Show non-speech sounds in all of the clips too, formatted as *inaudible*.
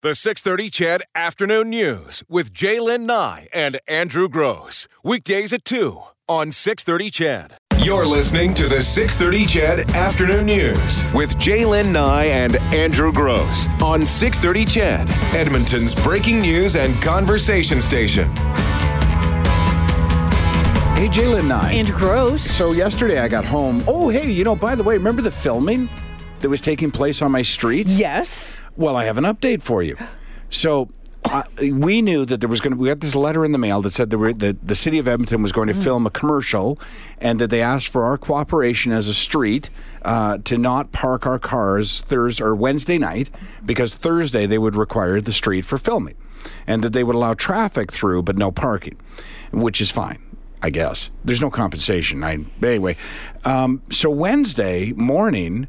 The 630 CHED Afternoon News with J'lyn Nye and Andrew Grose. Weekdays at 2 on 630 CHED. You're listening to the 630 CHED Afternoon News with J'lyn Nye and Andrew Grose on 630 CHED, Edmonton's breaking news and conversation station. Hey, J'lyn Nye. Andrew Grose. So yesterday I got home. Oh, hey, you know, by the way, remember the filming that was taking place on my street? yes. Well, I have an update for you. So uh, we knew that there was going to. We got this letter in the mail that said were, that the city of Edmonton was going to film a commercial, and that they asked for our cooperation as a street uh, to not park our cars Thursday or Wednesday night because Thursday they would require the street for filming, and that they would allow traffic through but no parking, which is fine. I guess there's no compensation. I anyway. Um, so Wednesday morning,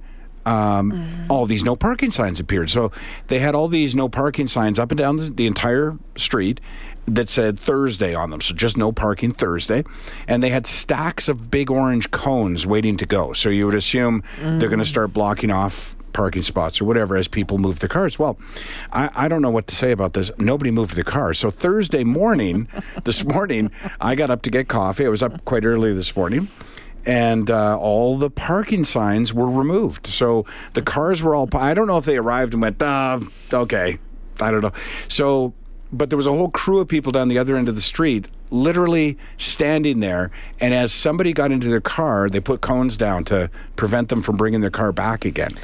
um, all these no parking signs appeared. So they had all these no parking signs up and down the, the entire street that said Thursday on them. So just no parking Thursday. And they had stacks of big orange cones waiting to go. So you would assume they're going to start blocking off parking spots or whatever as people move their cars. Well, I, I don't know what to say about this. Nobody moved their cars. So Thursday morning, *laughs* this morning, I got up to get coffee. I was up quite early this morning and uh, all the parking signs were removed. So the cars were all. I don't know if they arrived and went, uh, okay, I don't know. So, but there was a whole crew of people down the other end of the street, literally standing there. And as somebody got into their car, they put cones down to prevent them from bringing their car back again.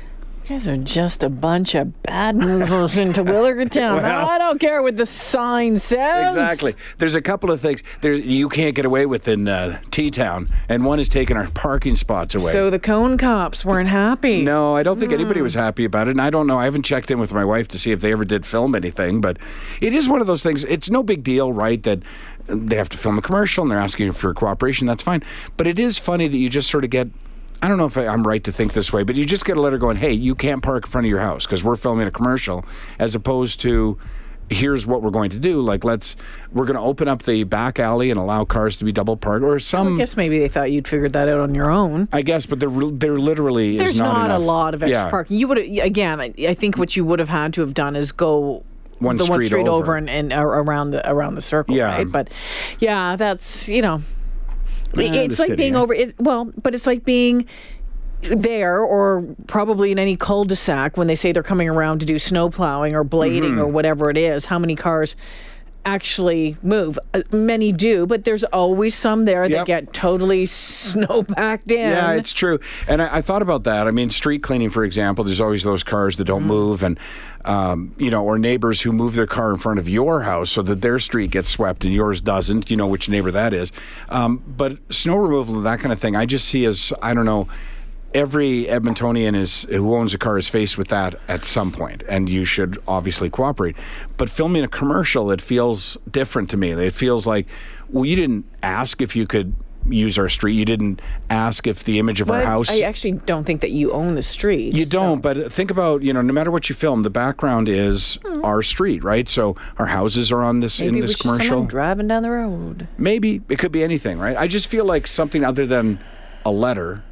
You guys are just a bunch of bad movers *laughs* into Williger Town. Well- I don't care what the sign says. Exactly. There's a couple of things there you can't get away with in uh, T Town, and one is taking our parking spots away. So the cone cops weren't happy. No, I don't think anybody was happy about it. And I don't know. I haven't checked in with my wife to see if they ever did film anything. But it is one of those things. It's no big deal, right? That they have to film a commercial and they're asking for cooperation. That's fine. But it is funny that you just sort of get. I don't know if I, I'm right to think this way, but you just get a letter going, hey, you can't park in front of your house because we're filming a commercial, as opposed to here's what we're going to do. Like, let's, we're going to open up the back alley and allow cars to be double parked or some. I guess maybe they thought you'd figured that out on your own. I guess, but there, there literally There's is not, not, enough. a lot of extra yeah. parking. You would again. I, I think what you would have had to have done is go One the one street street over. over, and, and uh, around the around the circle. Yeah. Right? But yeah, that's you know, it's like city, being over. It, well, but it's like being there or probably in any cul-de-sac when they say they're coming around to do snow plowing or blading Mm-hmm. or whatever it is how many cars actually move Uh, many do but there's always some there Yep. that get totally snow packed in Yeah, it's true. And I, I thought about that. I mean, street cleaning, for example, there's always those cars that don't Mm-hmm. move, and um, you know, or neighbors who move their car in front of your house so that their street gets swept and yours doesn't. You know which neighbor that is. Um, but snow removal and that kind of thing, I just see as I don't know. Every Edmontonian is who owns a car is faced with that at some point, and you should obviously cooperate. But filming a commercial, it feels different to me. It feels like, well, you didn't ask if you could use our street. You didn't ask if the image of But our house. I actually don't think that you own the street. You so- don't, but think about you know, no matter what you film, the background is hmm. our street, right? So our houses are on this. Maybe in it this was just someone commercial. driving down the road. Maybe it could be anything, right? I just feel like something other than a letter,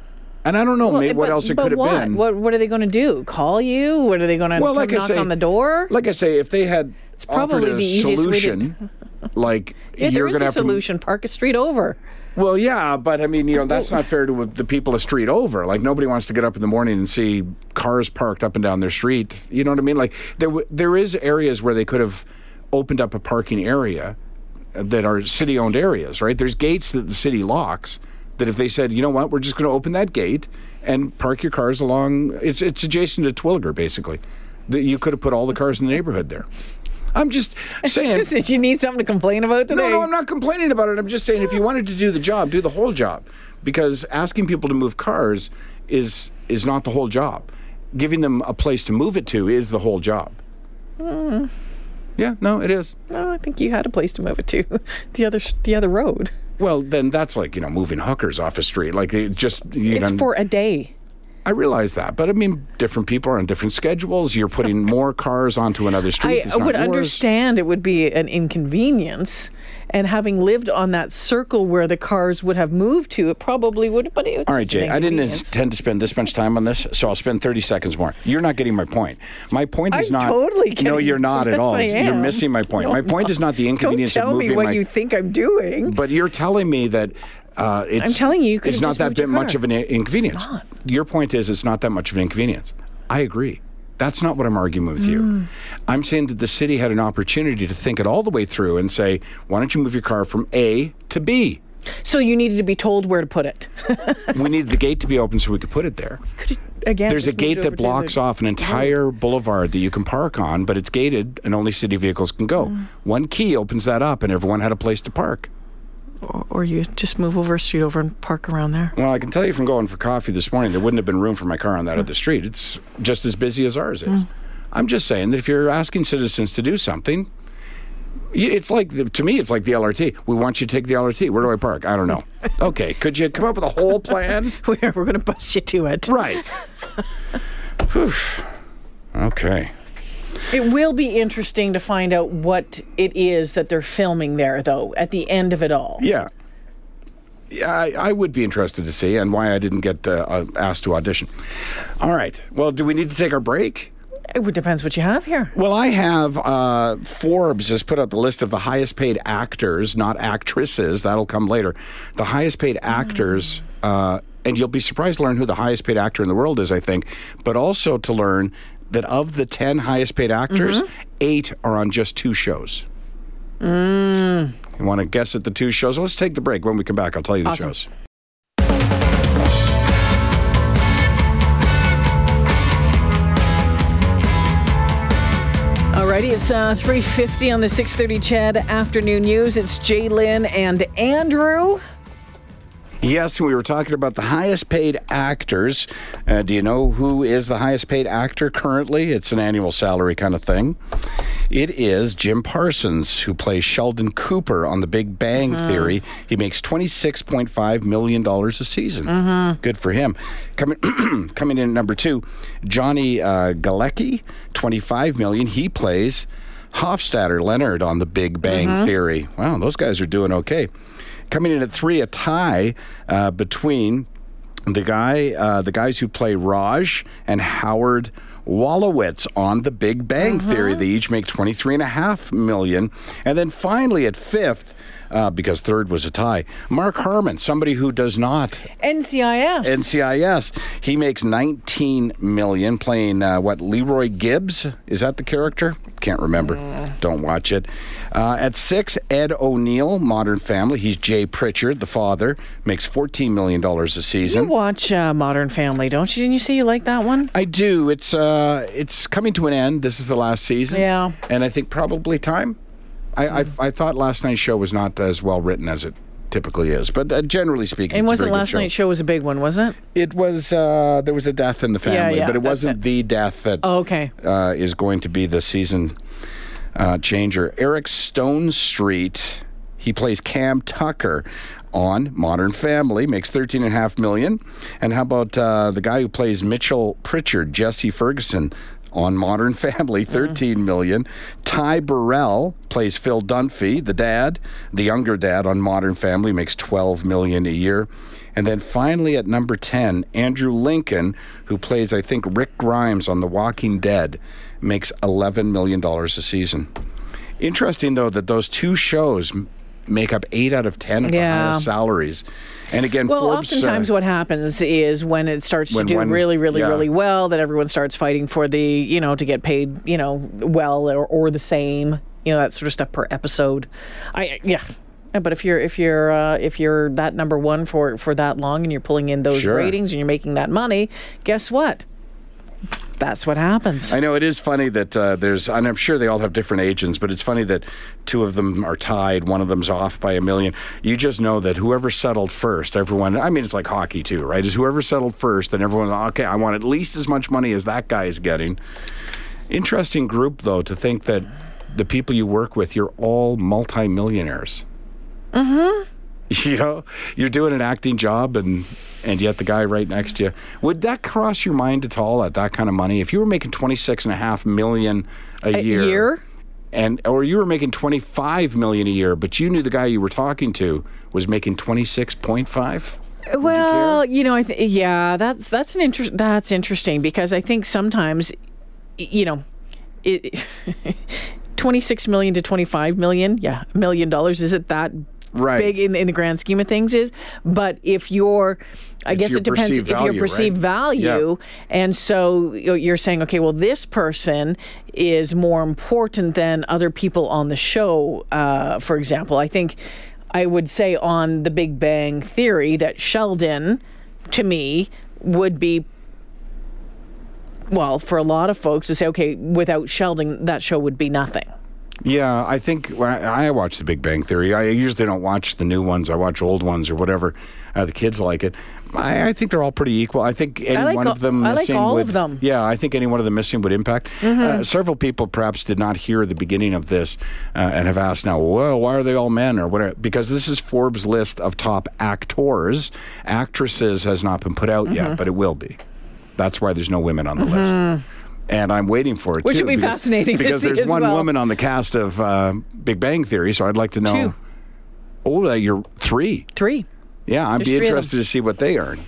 and I don't know maybe what but- else it could have been. What What are they going to do? Call you? What are they going to well, like I knock say, on the door? Like I say, if they had offered probably a the easiest way to- solution, *laughs* like yeah, you're going to a have to solution. Park a street over. Well, yeah, but I mean, you know, that's oh. not fair to the people a street over. Like nobody wants to get up in the morning and see cars parked up and down their street. You know what I mean? Like there, w- there is areas where they could have opened up a parking area that are city-owned areas, right? There's gates that the city locks. That if they said, you know what, we're just going to open that gate and park your cars along. It's it's adjacent to Terwillegar, basically. That you could have put all the cars in the neighborhood there. I'm just *laughs* saying. Did you need something to complain about today? No, no, I'm not complaining about it. I'm just saying if you wanted to do the job, do the whole job. Because asking people to move cars is is not the whole job. Giving them a place to move it to is the whole job. Hmm. Yeah, no, it is. No, I think you had a place to move it to. *laughs* The other the other road. Well, then that's like you know moving hookers off a street. Like it just you It's know, for a day. I realize that, but I mean, different people are on different schedules. You're putting *laughs* more cars onto another street. I would yours. understand it would be an inconvenience, and having lived on that circle where the cars would have moved to, it probably would. But it's All right, Jay, I didn't intend to spend this much time on this, so I'll spend 30 seconds more. You're not getting my point. My point is I'm not. totally No, you're not at all. You're missing my point. No, my point is not the inconvenience Don't tell of me moving what my. you think I'm doing. but you're telling me that uh, it's. I'm telling you, you it's not that bit much of an inconvenience. Your point is it's not that much of an inconvenience. I agree. That's not what I'm arguing with you. Mm. I'm saying that the city had an opportunity to think it all the way through and say, why don't you move your car from A to B? So you needed to be told where to put it. *laughs* we needed the gate to be open so we could put it there. Could again? There's a gate that blocks the- off an entire boulevard that you can park on, but it's gated and only city vehicles can go. Mm. One key opens that up and everyone had a place to park. Or, or you just move over a street over and park around there. Well, I can tell you from going for coffee this morning, there wouldn't have been room for my car on that hmm. other street. It's just as busy as ours is. Hmm. I'm just saying that if you're asking citizens to do something, it's like, the- to me, it's like the LRT. We want you to take the LRT. Where do I park? I don't know. *laughs* Okay, could you come up with a whole plan? *laughs* We're, we're going to bust you to it. Right. *laughs* Okay. It will be interesting to find out what it is that they're filming there, though, at the end of it all. Yeah. Yeah, I, I would be interested to see, and why I didn't get uh, uh, asked to audition. All right. Well, do we need to take our break? It depends what you have here. Well, I have uh, Forbes has put out the list of the highest paid actors, not actresses. That'll come later. The highest paid actors, uh, and you'll be surprised to learn who the highest paid actor in the world is. I think, but also to learn that of the ten highest paid actors, eight are on just two shows. You want to guess at the two shows? Let's take the break. When we come back, I'll tell you the Awesome. shows. Alrighty, it's uh, 3.50 on the 6.30 CHED Afternoon News. It's J'lyn and Andrew. Yes, we were talking about the highest paid actors. Uh, do you know who is the highest paid actor currently? It's an annual salary kind of thing. It is Jim Parsons, who plays Sheldon Cooper on The Big Bang Theory. He makes $26.5 million a season. Good for him. Coming, *clears throat* coming in at number two, Johnny uh, Galecki, 25 million. He plays Hofstadter Leonard on The Big Bang Theory. Wow, those guys are doing okay. Coming in at three, a tie uh, between the guy, uh, the guys who play Raj and Howard Wolowitz on The Big Bang Theory. They each make twenty three and a half million, and then finally at fifth. Uh, because third was a tie. Mark Harmon, somebody who does not NCIS. NCIS. He makes 19 million playing uh, what Leroy Gibbs is that the character? Can't remember. Don't watch it. Uh, at six, Ed O'Neill, Modern Family. He's Jay Pritchard, the father. Makes 14 million dollars a season. you watch uh, Modern Family, don't you? Didn't you say you like that one? I do. It's uh, it's coming to an end. This is the last season. Yeah. and I think probably time. I I, I thought last night's show was not as well written as it typically is, but uh, generally speaking, And wasn't last show. night's show was a big one, wasn't it? It was uh, there was a death in the family, yeah, but it wasn't it. the death that Oh, okay. uh, is going to be the season uh, changer. Eric Stonestreet, he plays Cam Tucker on Modern Family, makes thirteen and a half million. And how about uh, the guy who plays Mitchell Pritchard, Jesse Ferguson? On Modern Family, mm. thirteen million. Ty Burrell plays Phil Dunphy, the dad, the younger dad on Modern Family, makes twelve million a year. And then finally at number 10, Andrew Lincoln, who plays, I think, Rick Grimes on The Walking Dead, makes $11 million a season. Interesting, though, that those two shows make up 8 out of 10 of the highest salaries. And again, Well, Forbes. uh, oftentimes what happens is when it starts When to do one- really, really, yeah. really well, that everyone starts fighting for the, you know, to get paid, you know, well or, or the same, you know, that sort of stuff per episode. I yeah. Yeah, But if you're if you're uh, if you're that number one for for that long and you're pulling in those Sure. ratings and you're making that money, guess what? That's what happens. I know it is funny that uh, there's, and I'm sure they all have different agents, but it's funny that two of them are tied, one of them's off by a million. You just know that whoever settled first, everyone, I mean, it's like hockey too, right? Is whoever settled first, and everyone's, okay, I want at least as much money as that guy is getting. Interesting group, though, to think that the people you work with, you're all multimillionaires. Mm-hmm. *laughs* You know, you're doing an acting job and and yet the guy right next to you. Would that cross your mind at all at that kind of money? If you were making 26 and a half million a, A year, year? and or you were making 25 million a year, but you knew the guy you were talking to was making 26.5? Well, you, know, I th- yeah, that's that's an inter- that's interesting because I think sometimes, you know, it, *laughs* 26 million to 25 million, yeah, a million dollars is it that Right. big in, in the grand scheme of things is, but if you're I It's guess your it depends if value, your perceived right? value and so you- you're saying okay, well this person is more important than other people on the show uh, for example. I think I would say on the Big Bang Theory that Sheldon, to me, would be, well, for a lot of folks to say, okay, without Sheldon, that show would be nothing. Yeah, I think I I watch The Big Bang Theory. I usually don't watch the new ones. I watch old ones or whatever. Uh, the kids like it. I, I think they're all pretty equal. I think any like one all- of them I like missing all would. of them. Mm-hmm. Yeah, I think any one of them missing would impact. Uh, several people perhaps did not hear the beginning of this uh, and have asked now, well, why are they all men or whatever? Because this is Forbes' list of top actors. Actresses has not been put out Mm-hmm. yet, but it will be. That's why there's no women on the list. And I'm waiting for it Which too. would be because- fascinating to because there's one well. woman on the cast of uh, Big Bang Theory, so I'd like to know. Two. Oh, uh, you're three. Three. Yeah, I'd There's be three of them. interested to see what they earn.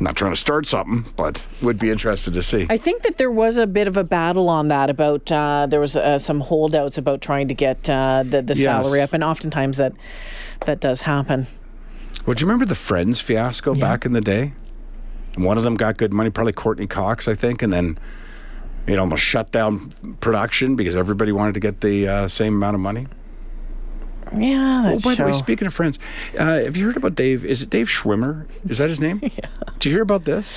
Not trying to start something, but would be interested to see. I think that there was a bit of a battle on that about uh, there was uh, some holdouts about trying to get uh, the the Yes. salary up, and oftentimes that that does happen. Well, do you remember the Friends fiasco back in the day? One of them got good money, probably Courteney Cox, I think, and then it almost shut down production because everybody wanted to get the uh, same amount of money. Yeah, Oh, by the way, show. speaking of Friends, uh, have you heard about Dave? Is it Dave Schwimmer? Is that his name? *laughs* yeah. Did you hear about this?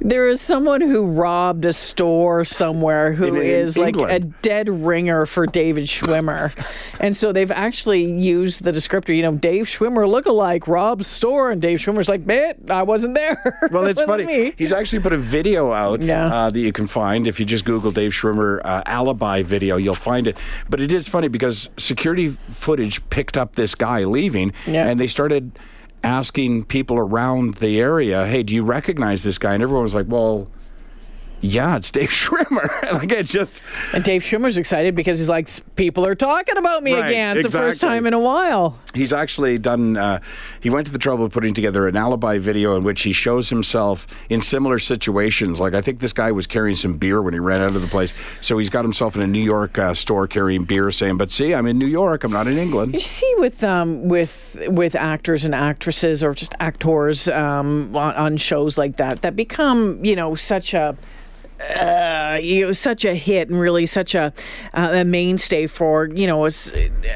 There is someone who robbed a store somewhere who In- in is like a dead ringer for David Schwimmer. and so they've actually used the descriptor, you know, Dave Schwimmer lookalike robs store. And Dave Schwimmer's like, man, I wasn't there. *laughs* Well, it's funny. me." He's actually put a video out Yeah. uh, that you can find if you just Google Dave Schwimmer uh, alibi video. You'll find it. But it is funny because security footage picked up this guy leaving, Yeah. and they started asking people around the area, "Hey, do you recognize this guy?" And everyone was like, "Well." Yeah, it's Dave *laughs* Schwimmer. like it just And Dave Schwimmer's excited because he's like, people are talking about me Right, again. It's the first time in a while. he's actually done uh, he went to the trouble of putting together an alibi video in which he shows himself in similar situations like i think this guy was carrying some beer when he ran out of the place so he's got himself in a new york uh, store carrying beer saying but see i'm in new york i'm not in england You see, with um, with with actors and actresses, or just actors um, on, on shows like that, that become you know such a uh, know, such a hit and really such a uh, a mainstay for you know a,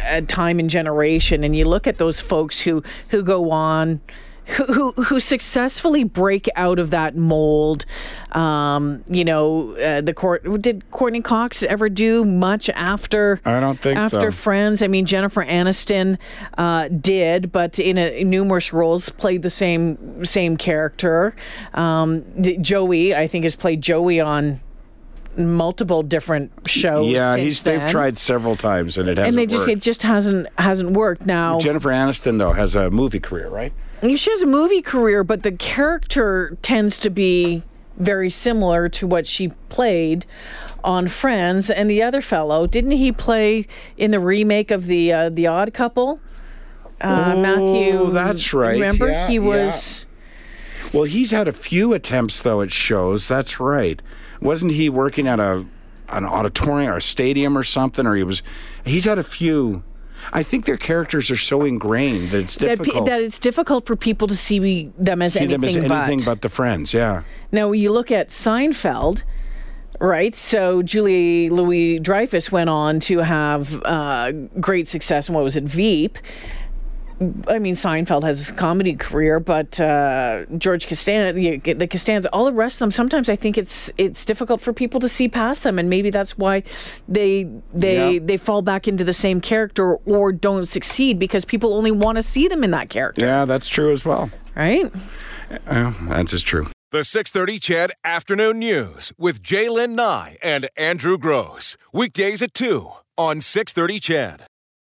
a time and generation. And you look at those folks who who go on. Who, who, who successfully break out of that mold? Um, you know, uh, the court did Courteney Cox ever do much after? I don't think so. after Friends. I mean, Jennifer Aniston uh, did, but in, a, in numerous roles played the same same character. Um, the, Joey, I think, has played Joey on multiple different shows. yeah he's they've tried several times and it hasn't and they just worked. it just hasn't hasn't worked. Now jennifer aniston though has a movie career right she has a movie career, but the character tends to be very similar to what she played on Friends. And the other fellow, didn't he play in the remake of the uh, the Odd Couple? Uh, Matthew. Oh, that's right. Remember, Yeah, he yeah. was. well he's had a few attempts though at shows that's right wasn't he working at a an auditorium or a stadium or something or he was he's had a few i think their characters are so ingrained that it's That, pe- difficult that it's difficult for people to see them as see anything, them as anything but. but the friends yeah Now, you look at Seinfeld, right? So Julie Louis Dreyfus went on to have uh, great success in what was it, Veep. I mean, Seinfeld has his comedy career, but uh, George Costanza, the the Costanza, all the rest of them. Sometimes I think it's it's difficult for people to see past them, and maybe that's why they they Yeah. they fall back into the same character or don't succeed because people only want to see them in that character, yeah that's true as well right? yeah, that's as true The 630 CHED Afternoon News with J'lyn Nye and Andrew Grose. Weekdays at 2 on 630 CHED.